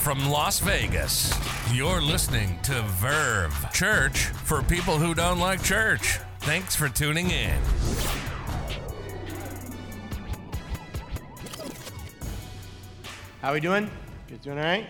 from Las Vegas. You're listening to Verve Church for people who don't like church. Thanks for tuning in. How are we doing? You doing all right?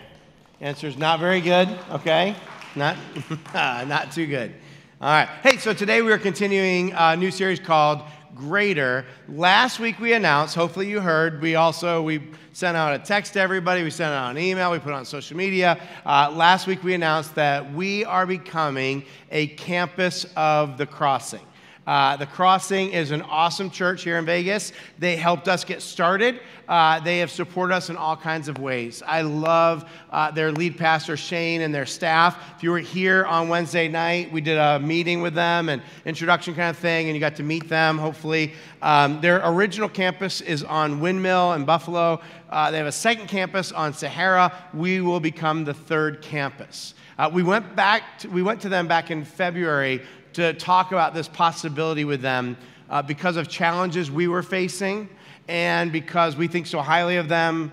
Answer's not very good. Okay, not not too good. All right. Hey, so today we are continuing a new series called Greater. Last week we announced. Hopefully you heard. We also we sent out a text to everybody. We sent out an email. We put on social media. Uh, last week we announced that we are becoming a campus of the Crossing. Uh, the Crossing is an awesome church here in Vegas. They helped us get started. Uh, they have supported us in all kinds of ways. I love uh, their lead pastor, Shane, and their staff. If you were here on Wednesday night, we did a meeting with them and introduction kind of thing, and you got to meet them, hopefully. Um, their original campus is on Windmill in Buffalo. Uh, they have a second campus on Sahara. We will become the third campus. Uh, we went back. To, we went to them back in February to talk about this possibility with them uh, because of challenges we were facing and because we think so highly of them.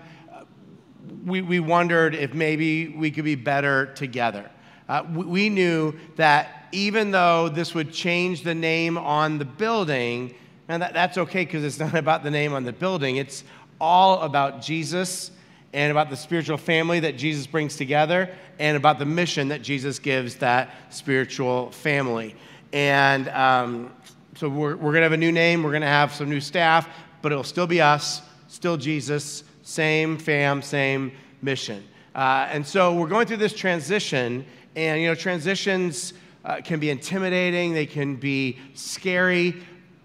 We, we wondered if maybe we could be better together. Uh, we, we knew that even though this would change the name on the building, and that, that's okay because it's not about the name on the building, it's all about Jesus and about the spiritual family that Jesus brings together and about the mission that Jesus gives that spiritual family. And um, so we're, we're going to have a new name, we're going to have some new staff, but it'll still be us, still Jesus, same fam, same mission. Uh, and so we're going through this transition, and you know, transitions uh, can be intimidating, they can be scary,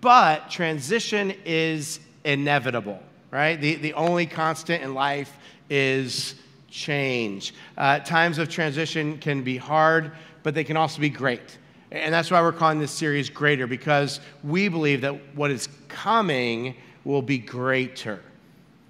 but transition is inevitable, right? The, the only constant in life is change. Uh, times of transition can be hard, but they can also be great. And that's why we're calling this series Greater, because we believe that what is coming will be greater.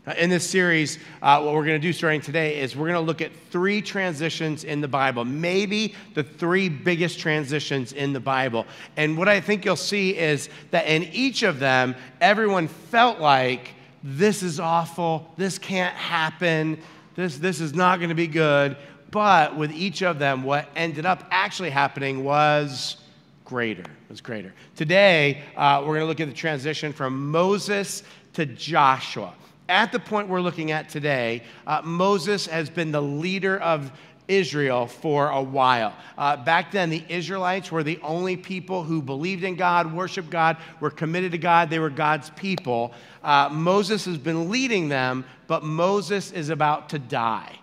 Uh, in this series, uh, what we're going to do starting today is we're going to look at three transitions in the Bible, maybe the three biggest transitions in the Bible. And what I think you'll see is that in each of them, everyone felt like this is awful, this can't happen, this, this is not going to be good. But with each of them, what ended up actually happening was greater. Was greater. Today, uh, we're going to look at the transition from Moses to Joshua. At the point we're looking at today, uh, Moses has been the leader of Israel for a while. Uh, back then, the Israelites were the only people who believed in God, worshiped God, were committed to God. They were God's people. Uh, Moses has been leading them, but Moses is about to die.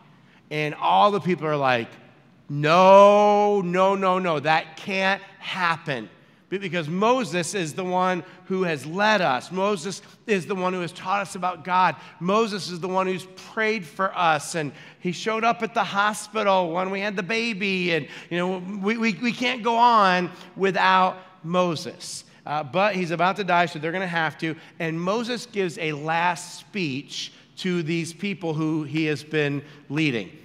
And all the people are like, no, no, no, no, that can't happen. Because Moses is the one who has led us. Moses is the one who has taught us about God. Moses is the one who's prayed for us. And he showed up at the hospital when we had the baby. And, you know, we, we, we can't go on without Moses. Uh, but he's about to die, so they're going to have to. And Moses gives a last speech to these people who he has been leading.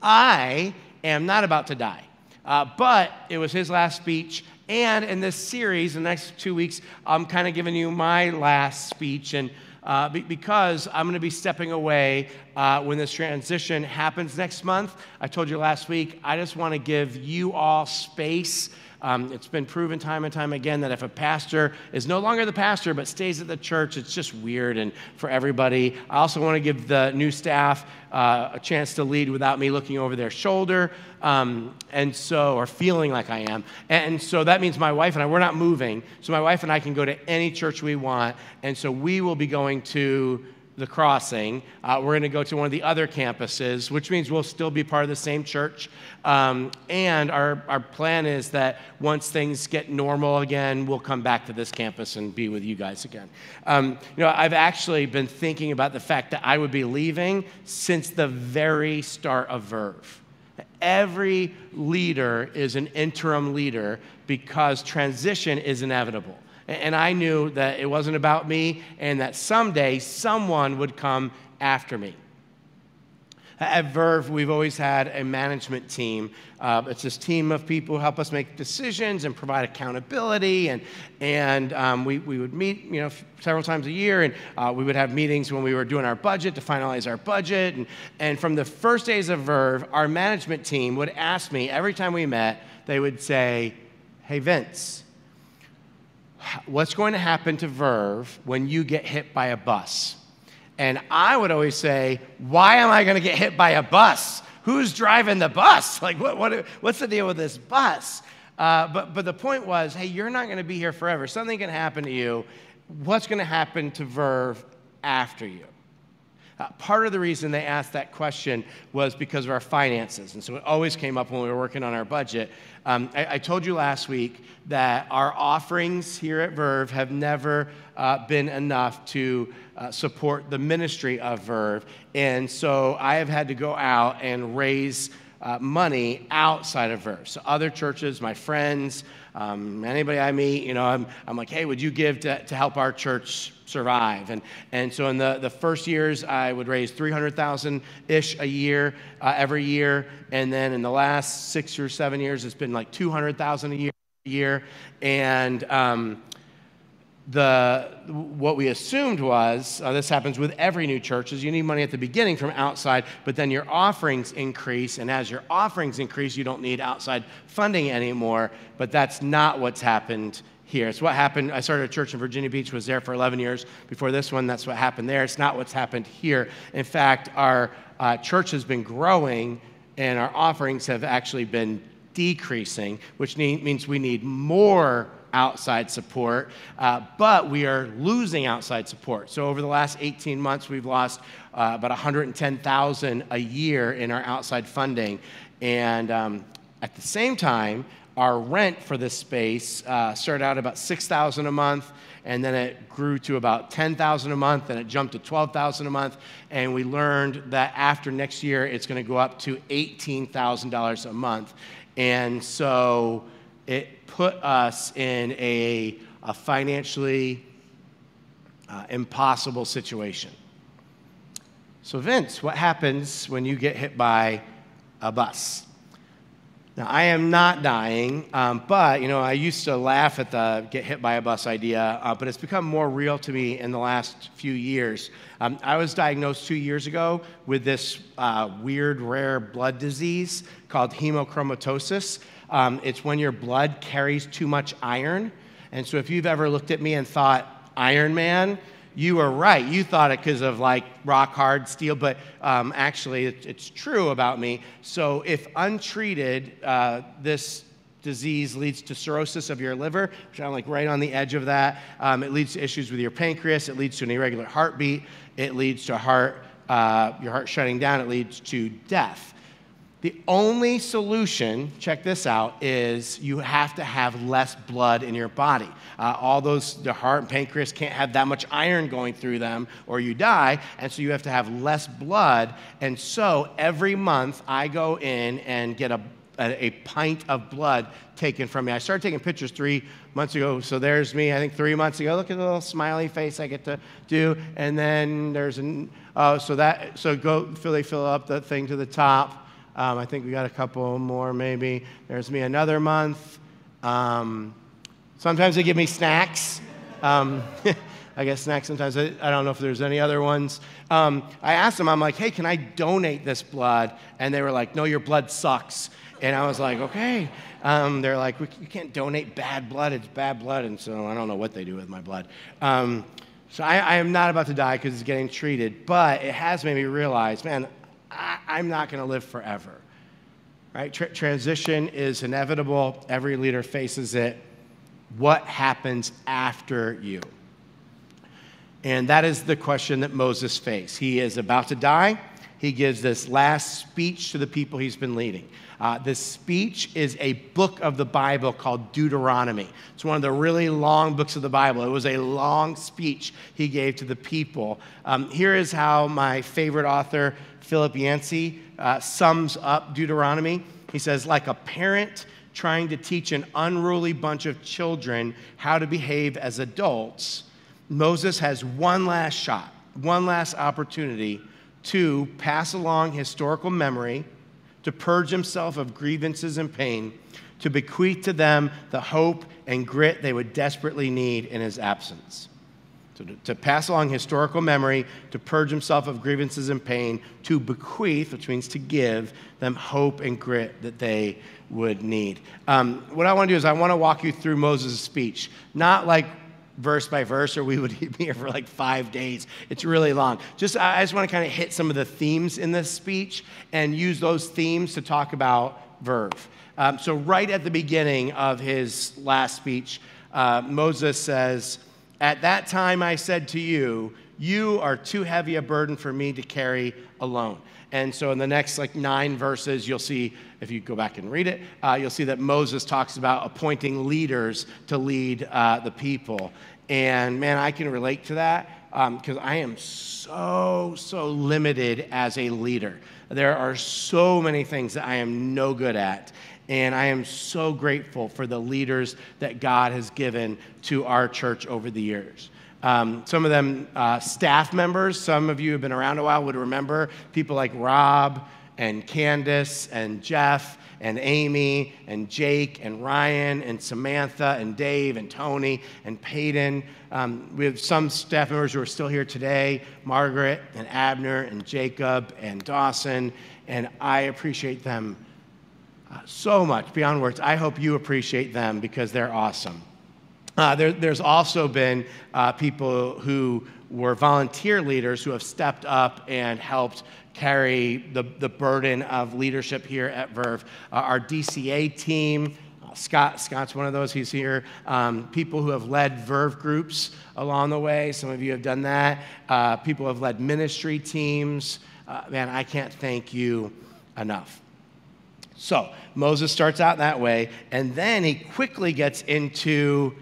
I am not about to die. Uh, but it was his last speech. And in this series, the next two weeks, I'm kind of giving you my last speech. And uh, be- because I'm going to be stepping away uh, when this transition happens next month, I told you last week, I just want to give you all space um, it's been proven time and time again that if a pastor is no longer the pastor but stays at the church, it's just weird and for everybody. I also want to give the new staff uh, a chance to lead without me looking over their shoulder, um, and so or feeling like I am. And so that means my wife and I we're not moving, so my wife and I can go to any church we want, and so we will be going to the crossing. Uh, we're going to go to one of the other campuses, which means we'll still be part of the same church. Um, and our, our plan is that once things get normal again, we'll come back to this campus and be with you guys again. Um, you know, I've actually been thinking about the fact that I would be leaving since the very start of Verve. Every leader is an interim leader because transition is inevitable. And I knew that it wasn't about me and that someday someone would come after me. At Verve, we've always had a management team. Uh, it's this team of people who help us make decisions and provide accountability. And, and um, we, we would meet you know, several times a year, and uh, we would have meetings when we were doing our budget to finalize our budget. And, and from the first days of Verve, our management team would ask me every time we met, they would say, Hey, Vince, what's going to happen to Verve when you get hit by a bus? And I would always say, Why am I going to get hit by a bus? Who's driving the bus? Like, what, what, what's the deal with this bus? Uh, but, but the point was, hey, you're not going to be here forever. Something can happen to you. What's going to happen to Verve after you? Uh, part of the reason they asked that question was because of our finances. And so it always came up when we were working on our budget. Um, I, I, told you last week that our offerings here at Verve have never uh, been enough to uh, support the ministry of Verve. And so I have had to go out and raise uh, money outside of Verve. So other churches, my friends, um, anybody I meet, you know, I'm, I'm like, hey, would you give to, to help our church survive? And, and so in the, the first years, I would raise 300,000-ish a year, uh, every year. And then in the last six or seven years, it's been like 200,000 a year. year. And um, the, what we assumed was uh, this happens with every new church is you need money at the beginning from outside but then your offerings increase and as your offerings increase you don't need outside funding anymore but that's not what's happened here. It's what happened. I started a church in virginia beach was there for 11 years. Before this one that's what happened there. It's not what's happened here. In fact our uh, church has been growing and our offerings have actually been decreasing which means we need more outside support, uh, but we are losing outside support. So over the last 18 months, we've lost uh, about 110,000 a year in our outside funding, and um, at the same time, our rent for this space uh, started out about 6,000 a month, and then it grew to about 10,000 a month, and it jumped to 12,000 a month, and we learned that after next year, it's going to go up to $18,000 a month, and so it put us in a, a financially uh, impossible situation. So, Vince, what happens when you get hit by a bus? Now, I am not dying, um, but you know, I used to laugh at the get hit by a bus idea, uh, but it's become more real to me in the last few years. Um, I was diagnosed two years ago with this uh, weird, rare blood disease called hemochromatosis. Um, it's when your blood carries too much iron. And so if you've ever looked at me and thought, Iron Man, you were right. You thought it because of like rock hard steel, but um, actually it, it's true about me. So if untreated, uh, this disease leads to cirrhosis of your liver, which I'm like right on the edge of that. Um, it leads to issues with your pancreas. It leads to an irregular heartbeat. It leads to heart, uh, your heart shutting down. It leads to death. The only solution, check this out, is you have to have less blood in your body. Uh, all those, the heart and pancreas can't have that much iron going through them or you die, and so you have to have less blood. And so every month I go in and get a, a, a pint of blood taken from me. I started taking pictures three months ago, so there's me, I think three months ago. Look at the little smiley face I get to do. And then there's an, oh, so that, so go, fill, they fill up the thing to the top. Um, I think we got a couple more maybe. There's me another month. Um, sometimes they give me snacks. Um, I get snacks sometimes. I, I, don't know if there's any other ones. Um, I asked them, I'm like, hey, can I donate this blood? And they were like, no, your blood sucks. And I was like, okay. Um, they're like, you can't donate bad blood. It's bad blood. And so I don't know what they do with my blood. Um, so I, I, am not about to die because it's getting treated, but it has made me realize, man, I, am not going to live forever. Right? Tra- transition is inevitable. Every leader faces it. What happens after you? And that is the question that Moses faced. He is about to die. He gives this last speech to the people he's been leading. Uh, this speech is a book of the Bible called Deuteronomy. It's one of the really long books of the Bible. It was a long speech he gave to the people. Um, here is how my favorite author, Philip Yancey, uh, sums up Deuteronomy. He says, like a parent trying to teach an unruly bunch of children how to behave as adults, Moses has one last shot, one last opportunity to pass along historical memory, to purge himself of grievances and pain, to bequeath to them the hope and grit they would desperately need in his absence. To, to, pass along historical memory, to purge himself of grievances and pain, to bequeath, which means to give them hope and grit that they would need. Um, what I want to do is I want to walk you through Moses' speech, not like verse by verse, or we would be here for like five days. It's really long. Just I just want to kind of hit some of the themes in this speech and use those themes to talk about Verve. Um, so right at the beginning of his last speech, uh, Moses says. At that time I said to you, You are too heavy a burden for me to carry alone. And so in the next like nine verses, you'll see, if you go back and read it, uh, you'll see that Moses talks about appointing leaders to lead uh, the people. And man, I can relate to that because um, I am so, so limited as a leader. There are so many things that I am no good at. And I am so grateful for the leaders that God has given to our church over the years. Um, some of them uh, staff members, some of you have been around a while would remember people like Rob and Candace and Jeff and Amy and Jake and Ryan and Samantha and Dave and Tony and Peyton. Um, we have some staff members who are still here today Margaret and Abner and Jacob and Dawson, and I appreciate them uh, so much beyond words. I hope you appreciate them because they're awesome. Uh, there, there's also been uh, people who were volunteer leaders who have stepped up and helped carry the, the burden of leadership here at Verve. Uh, our DCA team, uh, Scott, Scott's one of those, he's here. Um, people who have led Verve groups along the way, some of you have done that. Uh, people have led ministry teams. man, I can't thank you enough. So Moses starts out that way, and then he quickly gets into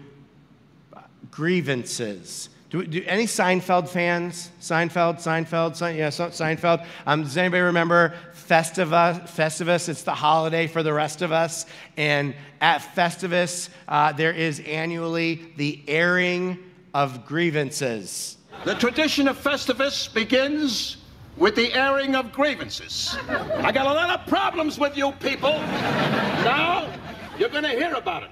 grievances. Do, do any Seinfeld fans? Seinfeld, Seinfeld, Sein, yeah, Seinfeld. Um, does anybody remember Festivus? Festivus, it's the holiday for the rest of us. And at Festivus, uh, there is annually the airing of grievances. The tradition of Festivus begins with the airing of grievances. I got a lot of problems with you people. Now, you're going to hear about it.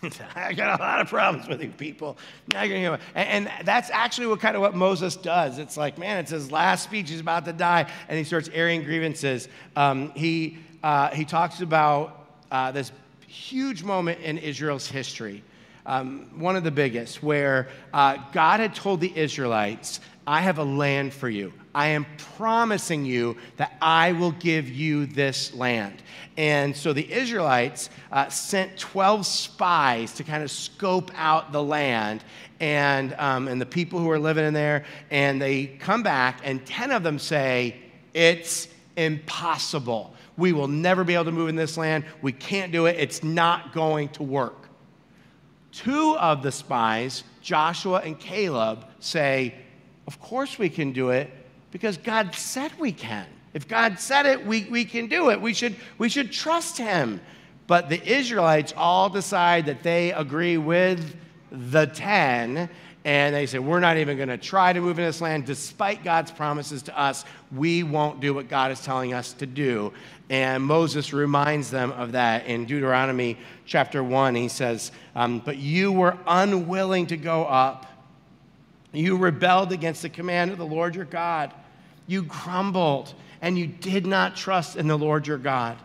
I got a lot of problems with you people. Now you're gonna hear and, and, that's actually what kind of what Moses does. It's like, man, it's his last speech. He's about to die, and he starts airing grievances. Um, he uh, he talks about uh, this huge moment in Israel's history, um, one of the biggest, where uh, God had told the Israelites, "I have a land for you. I am promising you that I will give you this land. And so the Israelites uh, sent 12 spies to kind of scope out the land and, um, and the people who are living in there. And they come back, and 10 of them say, It's impossible. We will never be able to move in this land. We can't do it. It's not going to work. Two of the spies, Joshua and Caleb, say, Of course we can do it because God said we can. If God said it, we, we can do it. We should, we should trust Him. But the Israelites all decide that they agree with the 10, and they say, We're not even going to try to move in this land. Despite God's promises to us, we won't do what God is telling us to do. And Moses reminds them of that in Deuteronomy chapter 1. He says, um, But you were unwilling to go up you rebelled against the command of the Lord your God. You grumbled and you did not trust in the Lord your God.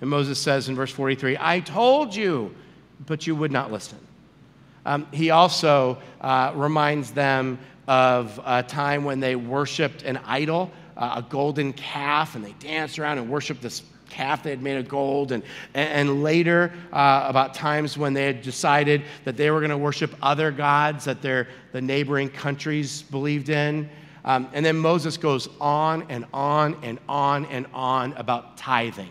And Moses says in verse 43, I told you, but you would not listen. Um, he also uh, reminds them of a time when they worshiped an idol, uh, a golden calf, and they danced around and worshiped this calf they had made of gold. And, and later, uh, about times when they had decided that they were going to worship other gods that their, the neighboring countries believed in. Um, and then Moses goes on and on and on and on about tithing.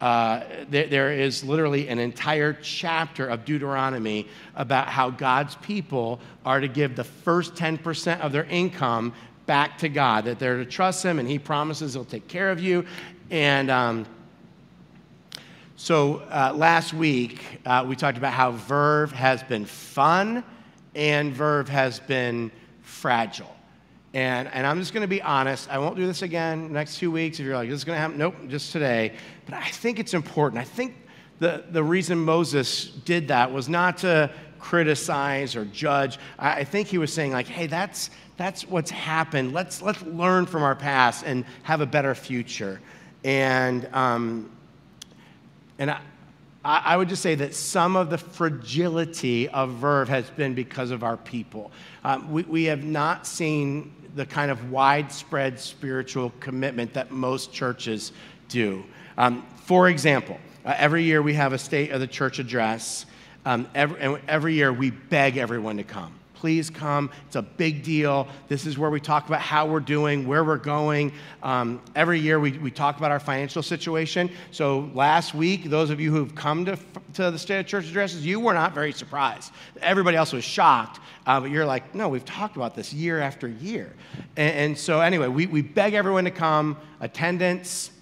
Uh, there, there is literally an entire chapter of Deuteronomy about how God's people are to give the first 10% of their income back to God, that they're to trust Him and He promises He'll take care of you. And um, so uh, last week, uh, we talked about how Verve has been fun and Verve has been fragile. And, and I'm just going to be honest. I won't do this again next two weeks. If you're like, this is going to happen, nope, just today. But I think it's important. I think the, the reason Moses did that was not to criticize or judge. I, I think he was saying, like, hey, that's, that's what's happened. Let's, let's learn from our past and have a better future. And, um, and I, I would just say that some of the fragility of Verve has been because of our people. Um, we, we have not seen the kind of widespread spiritual commitment that most churches do. Um, for example, uh, every year we have a state of the church address. Um, every, and every year we beg everyone to come. Please come. It's a big deal. This is where we talk about how we're doing, where we're going. Um, every year we, we talk about our financial situation. So last week, those of you who've come to, to the state of church addresses, you were not very surprised. Everybody else was shocked, uh, but you're like, no, we've talked about this year after year. And, and so, anyway, we, we beg everyone to come. Attendance,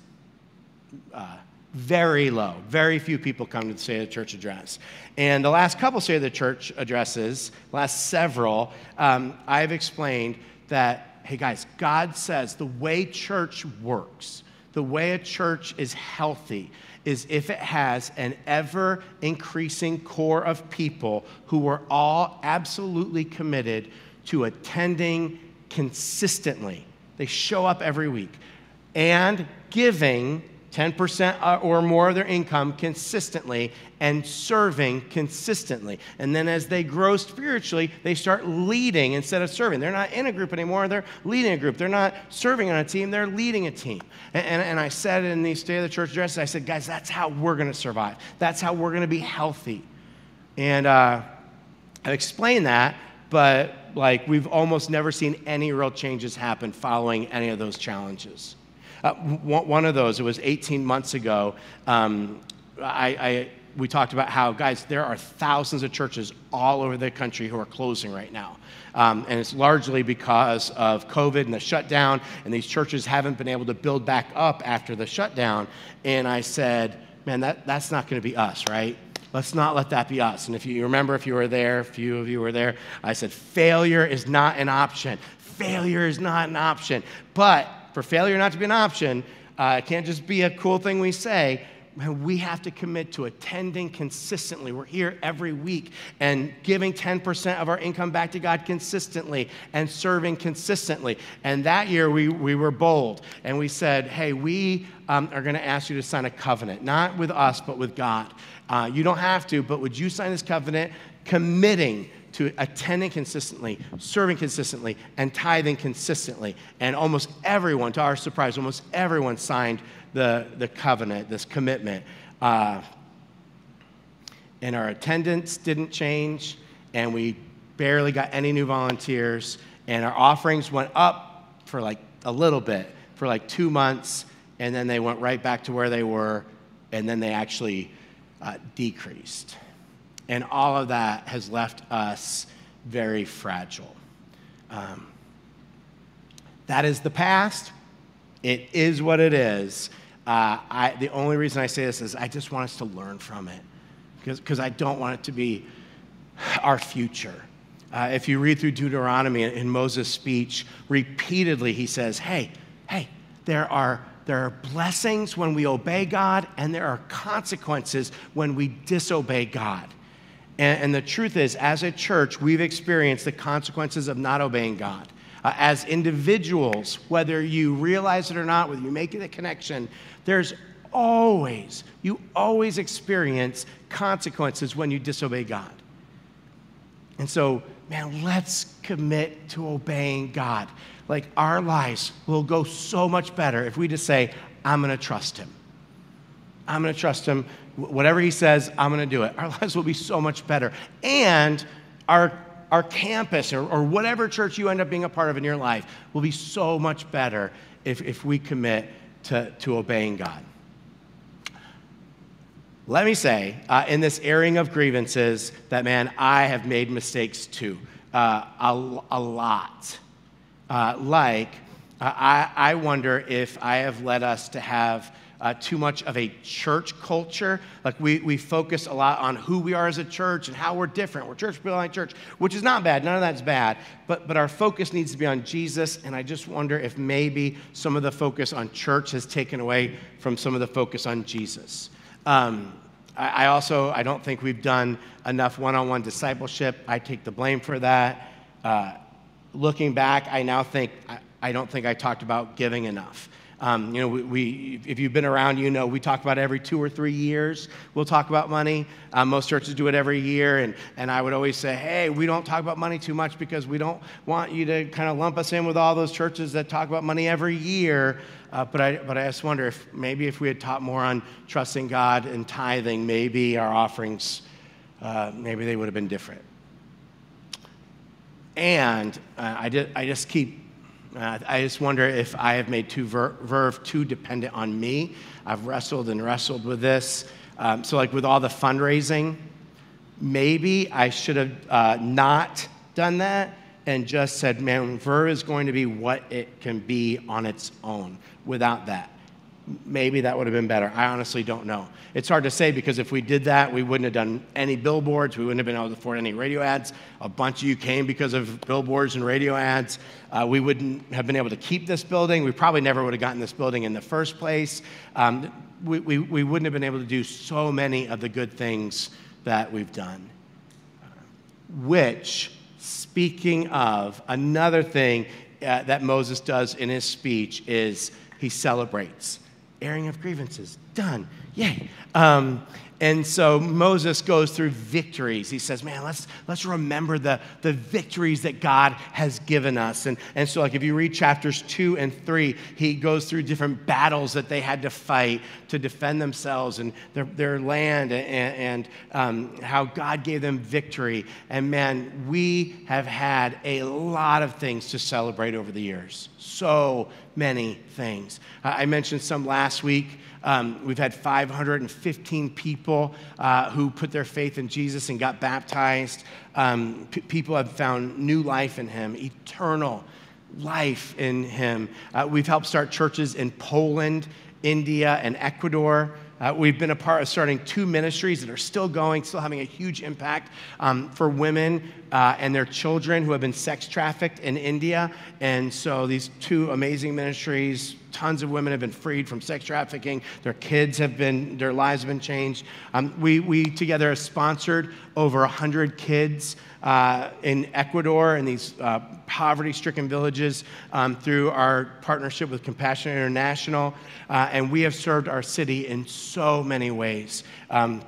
uh, very low. Very few people come to the State of the Church address. And the last couple State of the Church addresses, last several, um, I've explained that, hey guys, God says the way church works, the way a church is healthy, is if it has an ever increasing core of people who are all absolutely committed to attending consistently. They show up every week and giving 10% uh, or more of their income consistently and serving consistently. And then as they grow spiritually, they start leading instead of serving. They're not in a group anymore, they're leading a group. They're not serving on a team, they're leading a team. And, and, and I said in the State of the Church address, I said, guys, that's how we're going to survive. That's how we're going to be healthy. And uh, I explained that, but like we've almost never seen any real changes happen following any of those challenges. Uh, one of those, it was 18 months ago, um, I, I, we talked about how, guys, there are thousands of churches all over the country who are closing right now. Um, and it's largely because of COVID and the shutdown, and these churches haven't been able to build back up after the shutdown. And I said, man, that, that's not going to be us, right? Let's not let that be us. And if you remember, if you were there, a few of you were there, I said, failure is not an option. Failure is not an option. But for failure not to be an option, uh, it can't just be a cool thing we say. We have to commit to attending consistently. We're here every week and giving 10% of our income back to God consistently and serving consistently. And that year we, we were bold and we said, hey, we um, are going to ask you to sign a covenant, not with us, but with God. Uh, you don't have to, but would you sign this covenant committing to attending consistently, serving consistently, and tithing consistently. And almost everyone, to our surprise, almost everyone signed the, the covenant, this commitment. Uh, and our attendance didn't change, and we barely got any new volunteers, and our offerings went up for like a little bit, for like two months, and then they went right back to where they were, and then they actually uh, decreased. And all of that has left us very fragile. Um, that is the past. It is what it is. Uh, I, the only reason I say this is I just want us to learn from it because I don't want it to be our future. Uh, if you read through Deuteronomy in Moses' speech, repeatedly he says, Hey, hey, there are, there are blessings when we obey God, and there are consequences when we disobey God. And, and the truth is, as a church, we've experienced the consequences of not obeying God. Uh, as individuals, whether you realize it or not, whether you make the connection, there's always, you always experience consequences when you disobey God. And so, man, let's commit to obeying God. Like our lives will go so much better if we just say, I'm going to trust Him. I'm going to trust Him whatever he says, I'm going to do it. Our lives will be so much better. And our, our campus or, or whatever church you end up being a part of in your life will be so much better if, if we commit to, to obeying God. Let me say, uh, in this airing of grievances, that man, I have made mistakes too, uh, a, a lot. Uh, like, I, I wonder if I have led us to have uh, too much of a church culture. Like we, we focus a lot on who we are as a church and how we're different. We're church, people like church, which is not bad. None of that's bad. But, but our focus needs to be on Jesus. And I just wonder if maybe some of the focus on church has taken away from some of the focus on Jesus. Um, I, I also, I don't think we've done enough one-on-one discipleship. I take the blame for that. Uh, looking back, I now think, I, I don't think I talked about giving enough. Um, you know, we, we, if you've been around, you know, we talk about every two or three years, we'll talk about money. Um, most churches do it every year. And, and I would always say, hey, we don't talk about money too much because we don't want you to kind of lump us in with all those churches that talk about money every year. Uh, but, I, but I just wonder if maybe if we had taught more on trusting God and tithing, maybe our offerings, uh, maybe they would have been different. And uh, I, did, I just keep uh, I just wonder if I have made too ver- Verve too dependent on me. I've wrestled and wrestled with this. Um, so, like with all the fundraising, maybe I should have uh, not done that and just said, man, Verve is going to be what it can be on its own without that maybe that would have been better. I honestly don't know. It's hard to say because if we did that, we wouldn't have done any billboards. We wouldn't have been able to afford any radio ads. A bunch of you came because of billboards and radio ads. Uh, we wouldn't have been able to keep this building. We probably never would have gotten this building in the first place. Um, we, we, we wouldn't have been able to do so many of the good things that we've done. Which, speaking of, another thing uh, that Moses does in his speech is he celebrates airing of grievances, done, yay. Um, and so Moses goes through victories. He says, man, let's, let's remember the, the victories that God has given us. And, and so, like, if you read chapters two and three, he goes through different battles that they had to fight to defend themselves and their, their land and, and um, how God gave them victory. And man, we have had a lot of things to celebrate over the years. So many things. I mentioned some last week. Um, we've had 515 people uh, who put their faith in Jesus and got baptized. Um, p- people have found new life in Him, eternal life in Him. Uh, we've helped start churches in Poland, India, and Ecuador. Uh, we've been a part of starting two ministries that are still going, still having a huge impact um, for women uh, and their children who have been sex trafficked in India. And so these two amazing ministries, tons of women have been freed from sex trafficking. Their kids have been, their lives have been changed. Um, we, we together have sponsored over 100 kids uh, in Ecuador in these uh, poverty stricken villages um, through our partnership with Compassion International. Uh, and we have served our city in so many ways. Um,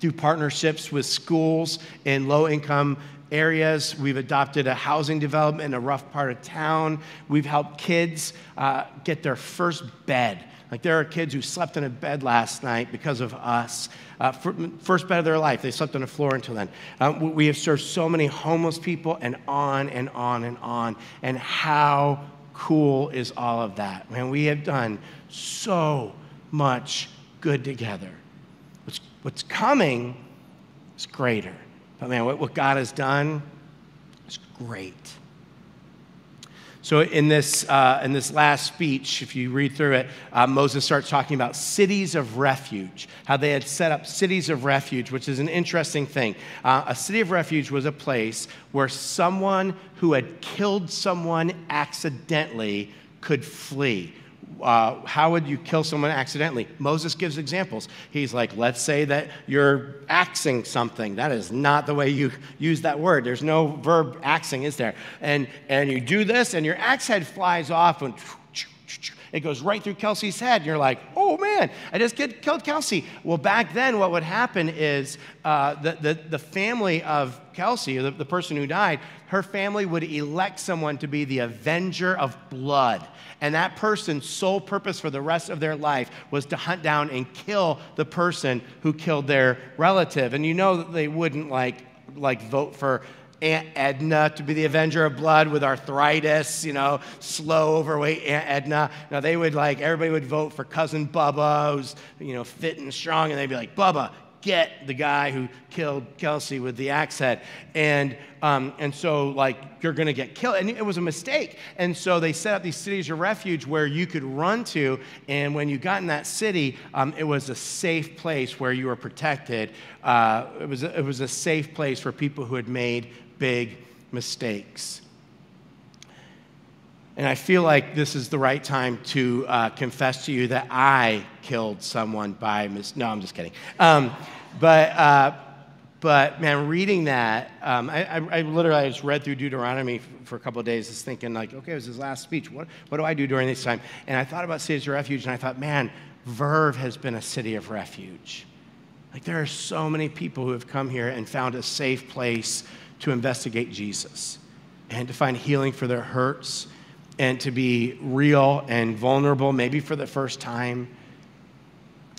through partnerships with schools in low income areas. We've adopted a housing development in a rough part of town. We've helped kids uh, get their first bed. Like there are kids who slept in a bed last night because of us. Uh, first bed of their life. They slept on the floor until then. Uh, we have served so many homeless people and on and on and on. And how cool is all of that? Man, we have done so much good together. What's, what's coming is greater. But man, what, what God has done is great. So, in this, uh, in this last speech, if you read through it, uh, Moses starts talking about cities of refuge, how they had set up cities of refuge, which is an interesting thing. Uh, a city of refuge was a place where someone who had killed someone accidentally could flee uh, how would you kill someone accidentally? Moses gives examples. He's like, let's say that you're axing something. That is not the way you use that word. There's no verb axing, is there? And, and you do this, and your axe head flies off, and it goes right through Kelsey's head. And you're like, oh man, I just killed Kelsey. Well, back then, what would happen is uh, the, the, the family of Kelsey, the, the person who died, her family would elect someone to be the avenger of blood. And that person's sole purpose for the rest of their life was to hunt down and kill the person who killed their relative. And you know that they wouldn't like, like vote for Aunt Edna to be the avenger of blood with arthritis, you know, slow, overweight Aunt Edna. Now they would like, everybody would vote for cousin Bubba, who's, you know, fit and strong, and they'd be like, Bubba, get the guy who killed Kelsey with the axe head. And, um, and so, like, you're going to get killed. And it was a mistake. And so they set up these cities of refuge where you could run to. And when you got in that city, um, it was a safe place where you were protected. Uh, it, was it was a safe place for people who had made big mistakes. And I feel like this is the right time to uh, confess to you that I killed someone by mis. No, I'm just kidding. Um, but, uh, but man, reading that, um, I, I, I, literally just read through Deuteronomy for a couple of days, just thinking like, okay, it was his last speech. What, what do I do during this time? And I thought about cities of refuge, and I thought, man, Verve has been a city of refuge. Like there are so many people who have come here and found a safe place to investigate Jesus and to find healing for their hurts and to be real and vulnerable, maybe for the first time.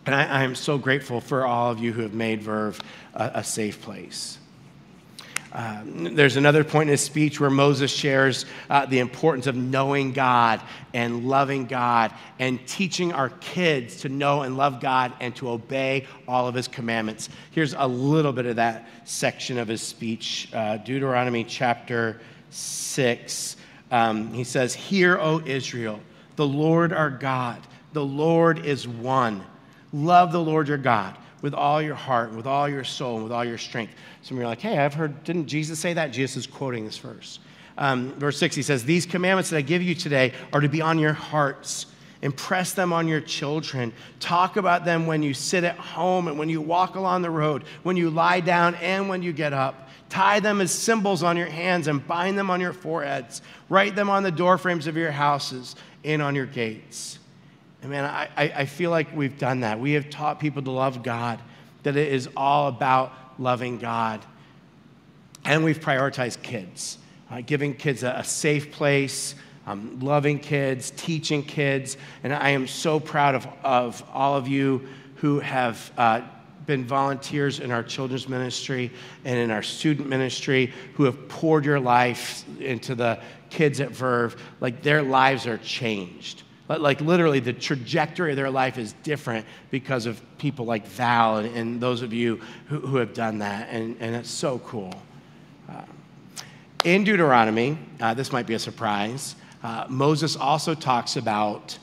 And I, am so grateful for all of you who have made Verve a, a safe place. Um, there's another point in his speech where Moses shares uh, the importance of knowing God and loving God and teaching our kids to know and love God and to obey all of his commandments. Here's a little bit of that section of his speech uh, Deuteronomy chapter 6, um, he says, Hear, O Israel, the Lord our God, the Lord is one. Love the Lord your God with all your heart, with all your soul, and with all your strength. Some of you are like, hey, I've heard, didn't Jesus say that? Jesus is quoting this verse. Um, verse 6, he says, These commandments that I give you today are to be on your hearts. Impress them on your children. Talk about them when you sit at home and when you walk along the road, when you lie down and when you get up. Tie them as symbols on your hands and bind them on your foreheads. Write them on the doorframes of your houses and on your gates. And man, I, I feel like we've done that. We have taught people to love God, that it is all about loving God. And we've prioritized kids, uh, giving kids a, a safe place, um, loving kids, teaching kids. And I am so proud of, of all of you who have. Uh, been volunteers in our children's ministry and in our student ministry who have poured your life into the kids at Verve, like their lives are changed. Like literally, the trajectory of their life is different because of people like Val and, and those of you who, who, have done that. And, and it's so cool. Uh, in Deuteronomy, uh, this might be a surprise, uh, Moses also talks about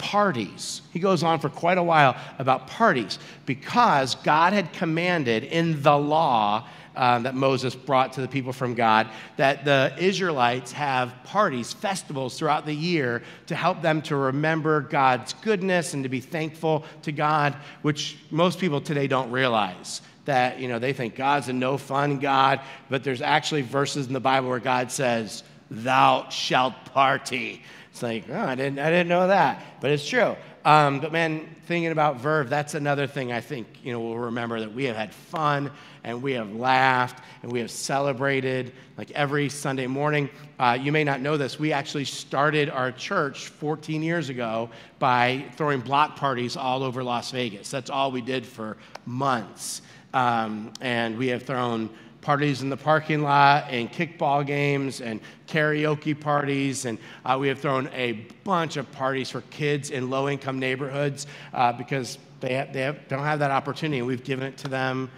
parties. He goes on for quite a while about parties because God had commanded in the law um, that Moses brought to the people from God that the Israelites have parties, festivals throughout the year to help them to remember God's goodness and to be thankful to God, which most people today don't realize that you know they think God's a no fun God, but there's actually verses in the Bible where God says, "Thou shalt party." It's like, oh, I didn't, I didn't know that, but it's true. Um, but man, thinking about Verve, that's another thing I think you know we'll remember that we have had fun and we have laughed and we have celebrated like every Sunday morning. Uh, you may not know this, we actually started our church 14 years ago by throwing block parties all over Las Vegas. That's all we did for months, um, and we have thrown parties in the parking lot and kickball games and karaoke parties. And uh, we have thrown a bunch of parties for kids in low income neighborhoods uh, because they, have, they have, don't have that opportunity. And we've given it to them.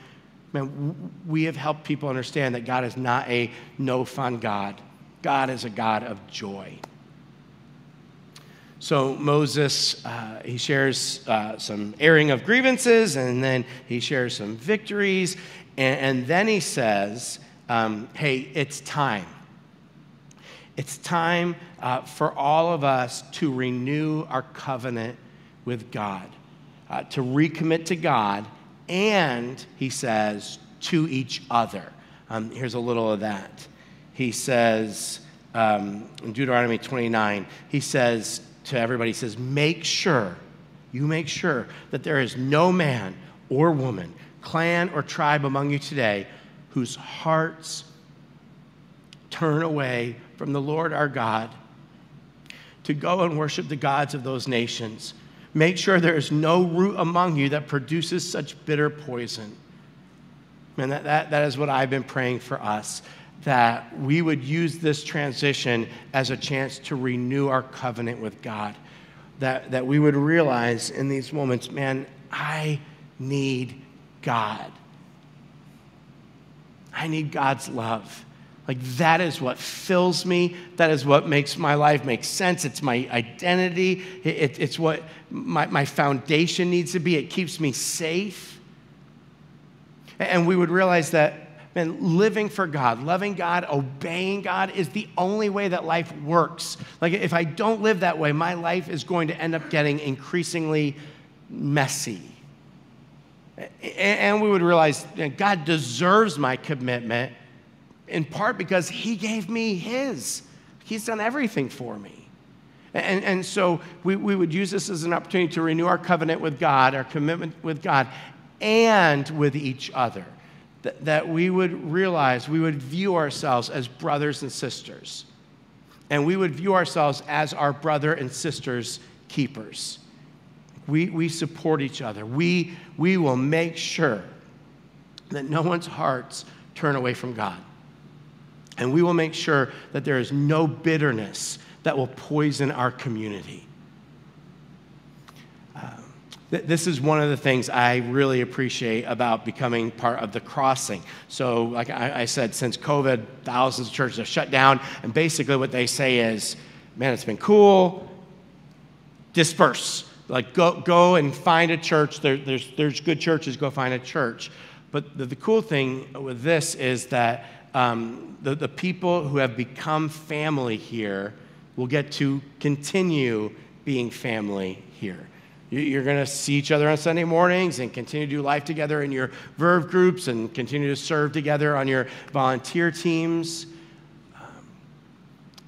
Man, we have helped people understand that God is not a no fun God, God is a God of joy. So Moses, uh, he shares uh, some airing of grievances, and then he shares some victories, and, and then he says, um, hey, it's time. It's time uh, for all of us to renew our covenant with God, uh, to recommit to God, and he says, to each other. Um, here's a little of that. He says, um, in Deuteronomy 29, he says to everybody, he says, make sure, you make sure that there is no man or woman clan, or tribe among you today whose hearts turn away from the Lord our God to go and worship the gods of those nations. Make sure there is no root among you that produces such bitter poison. And that, that, that is what I've been praying for us that we would use this transition as a chance to renew our covenant with God. That, that we would realize in these moments, man, I need God. I need God's love. Like that is what fills me. That is what makes my life make sense. It's my identity. It, it, it's what my, my foundation needs to be. It keeps me safe. And we would realize that, man, living for God, loving God, obeying God is the only way that life works. Like if I don't live that way, my life is going to end up getting increasingly messy. And we would realize God deserves my commitment in part because He gave me His. He's done everything for me. And, and so we, we would use this as an opportunity to renew our covenant with God, our commitment with God, and with each other. That, that we would realize, we would view ourselves as brothers and sisters. And we would view ourselves as our brother and sisters' keepers. We, we support each other. We, we will make sure that no one's hearts turn away from God. And we will make sure that there is no bitterness that will poison our community. Um, th- this is one of the things I really appreciate about becoming part of the crossing. So, like I, I said, since COVID, thousands of churches have shut down, and basically what they say is, man, it's been cool, disperse like, go, go and find a church. There, there's, there's good churches, go find a church. But the, the cool thing with this is that um, the, the people who have become family here will get to continue being family here. You're going to see each other on Sunday mornings and continue to do life together in your Verve groups and continue to serve together on your volunteer teams.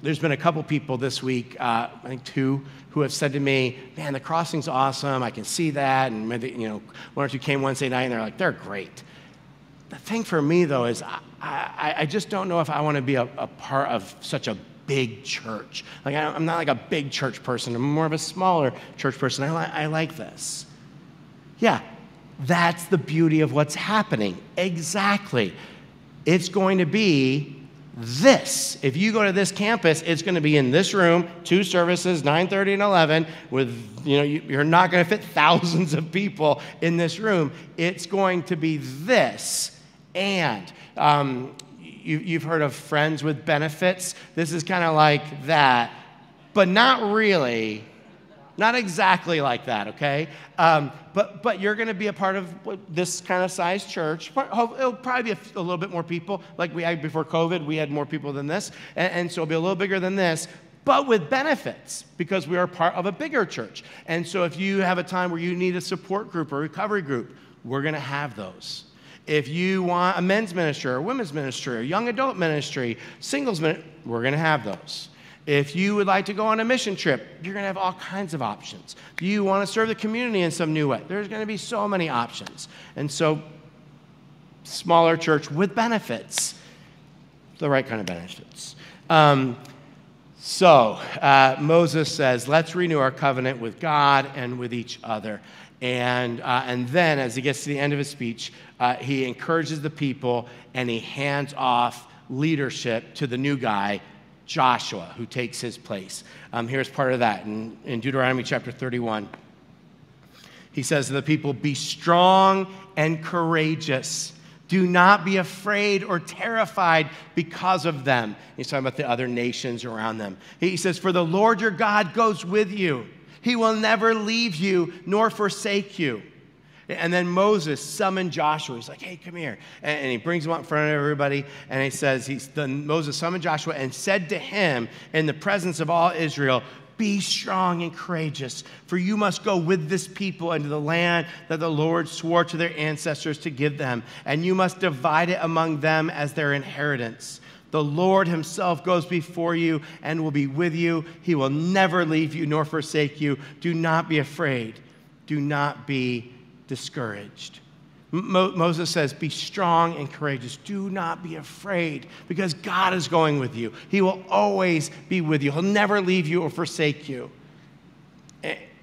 There's been a couple people this week, uh, I think two, who have said to me, man, the crossing's awesome. I can see that. And you know, one or two came Wednesday night and they're like, they're great. The thing for me, though, is I, I, I just don't know if I want to be a, a, part of such a big church. Like, I, am not like a big church person. I'm more of a smaller church person. I, li- I like this. Yeah, that's the beauty of what's happening. Exactly. It's going to be this. If you go to this campus it's going to be in this room two services 9.30 and 11 with you know you're not going to fit thousands of people in this room. It's going to be this. And um, you, you've heard of friends with benefits? This is kind of like that. But not really not exactly like that, okay? Um, but, but you're going to be a part of this kind of size church. It'll probably be a, little bit more people. Like we had before COVID, we had more people than this. And, and so it'll be a little bigger than this, but with benefits because we are part of a bigger church. And so if you have a time where you need a support group or recovery group, we're going to have those. If you want a men's ministry or a women's ministry or young adult ministry, singles ministry, we're going to have those. If you would like to go on a mission trip, you're going to have all kinds of options. Do you want to serve the community in some new way? There's going to be so many options. And so, smaller church with benefits, the right kind of benefits. Um, so, uh, Moses says, let's renew our covenant with God and with each other. And, uh, and then, as he gets to the end of his speech, uh, he encourages the people and he hands off leadership to the new guy, Joshua, who takes his place. Um, here's part of that in, in Deuteronomy chapter 31. He says to the people, Be strong and courageous. Do not be afraid or terrified because of them. He's talking about the other nations around them. He says, For the Lord your God goes with you, he will never leave you nor forsake you. And then Moses summoned Joshua. He's like, hey, come here. And, he brings him up in front of everybody. And he says, he's, then Moses summoned Joshua and said to him in the presence of all Israel, be strong and courageous, for you must go with this people into the land that the Lord swore to their ancestors to give them, and you must divide it among them as their inheritance. The Lord Himself goes before you and will be with you. He will never leave you nor forsake you. Do not be afraid. Do not be discouraged. Mo- Moses says, Be strong and courageous. Do not be afraid because God is going with you. He will always be with you, He'll never leave you or forsake you.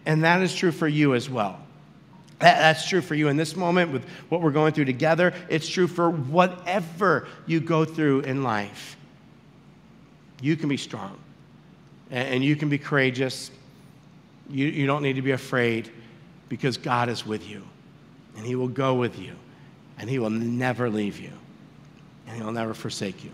And that is true for you as well. That's true for you in this moment with what we're going through together. It's true for whatever you go through in life. You can be strong and you can be courageous. You, you don't need to be afraid because God is with you and He will go with you and he will never leave you, and he will never forsake you.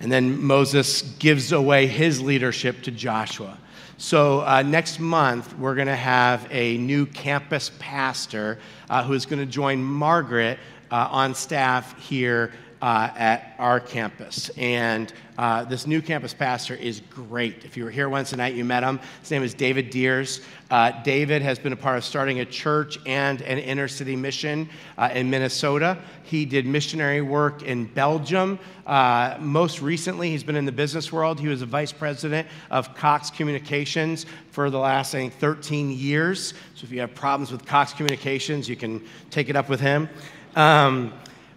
And then Moses gives away his leadership to Joshua. So, uh, next month, we're going to have a new campus pastor uh, who is going to join Margaret uh, on staff here uh, at our campus. And uh, this new campus pastor is great. If you were here Wednesday night, you met him. His name is David Deers. Uh, David has been a part of starting a church and an inner city mission uh, in Minnesota. He did missionary work in Belgium. Uh, most recently, he's been in the business world. He was a vice president of Cox Communications for the last, I think, 13 years. So if you have problems with Cox Communications, you can take it up with him. Um,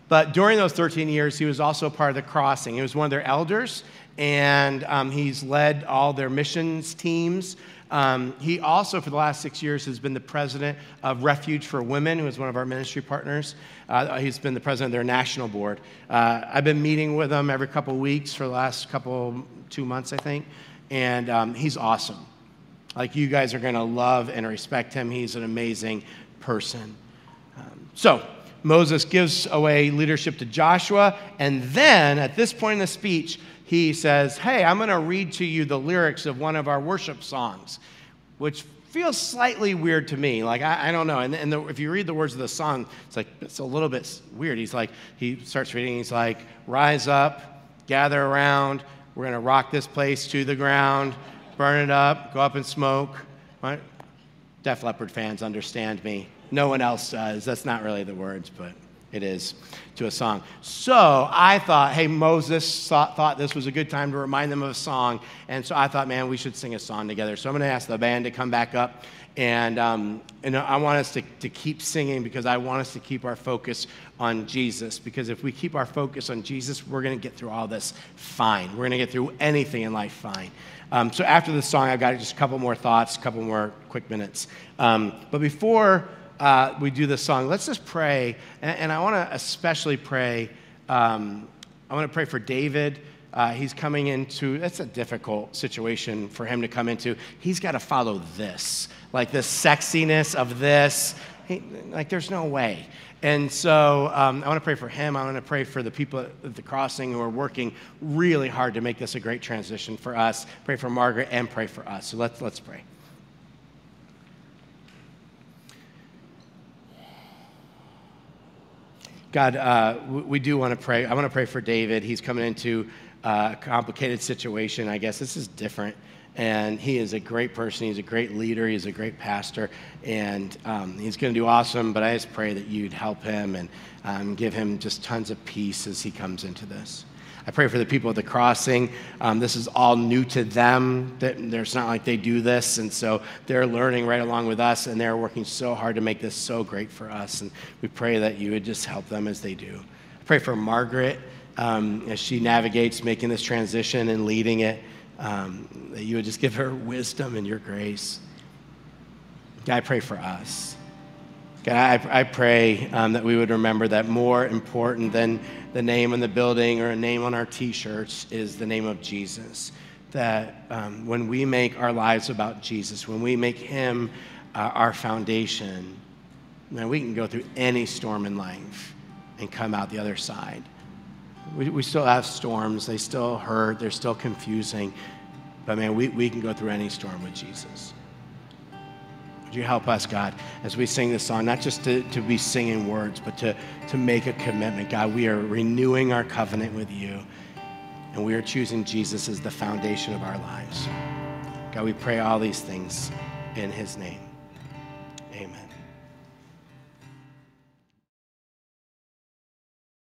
but during those 13 years, he was also part of the crossing. He was one of their elders, and um, he's led all their missions teams. Um, he also, for the last six years, has been the president of Refuge for Women, who is one of our ministry partners. Uh, he's been the president of their national board. Uh, I've been meeting with him every couple weeks for the last couple, two months, I think, and um, he's awesome. Like, you guys are going to love and respect him. He's an amazing person. Um, so, Moses gives away leadership to Joshua. And then at this point in the speech, he says, Hey, I'm going to read to you the lyrics of one of our worship songs, which feels slightly weird to me. Like, I, I don't know. And, and the, if you read the words of the song, it's like, it's a little bit weird. He's like, he starts reading, he's like, Rise up, gather around, we're going to rock this place to the ground, burn it up, go up in smoke. Right? Def Leppard fans understand me. No one else does. That's not really the words, but it is to a song. So I thought, hey, Moses thought, thought, this was a good time to remind them of a song. And so I thought, man, we should sing a song together. So I'm going to ask the band to come back up. And, um, and I want us to, to keep singing because I want us to keep our focus on Jesus. Because if we keep our focus on Jesus, we're going to get through all this fine. We're going to get through anything in life fine. Um, so after the song, I've got just a couple more thoughts, a couple more quick minutes. Um, but before uh, we do this song, let's just pray. And, and I want to especially pray. Um, I want to pray for David. Uh, he's coming into, that's a difficult situation for him to come into. He's got to follow this, like the sexiness of this. He, like, there's no way. And so um, I want to pray for him. I want to pray for the people at the crossing who are working really hard to make this a great transition for us. Pray for Margaret and pray for us. So let's, let's pray. God, uh, we do want to pray. I want to pray for David. He's coming into a complicated situation. I guess this is different. And he is a great person. He's a great leader. He's a great pastor. And um, he's going to do awesome. But I just pray that you'd help him and um, give him just tons of peace as he comes into this. I pray for the people at the crossing. Um, this is all new to them. It's not like they do this, and so they're learning right along with us, and they're working so hard to make this so great for us. And we pray that you would just help them as they do. I pray for Margaret um, as she navigates making this transition and leading it. Um, that you would just give her wisdom and your grace. God, I pray for us. God, I, I pray um, that we would remember that more important than the name on the building or a name on our t shirts is the name of Jesus. That um, when we make our lives about Jesus, when we make Him uh, our foundation, man, we can go through any storm in life and come out the other side. We, we still have storms, they still hurt, they're still confusing, but man, we, we can go through any storm with Jesus. Would you help us, God, as we sing this song, not just to, to be singing words, but to, to make a commitment. God, we are renewing our covenant with you, and we are choosing Jesus as the foundation of our lives. God, we pray all these things in his name.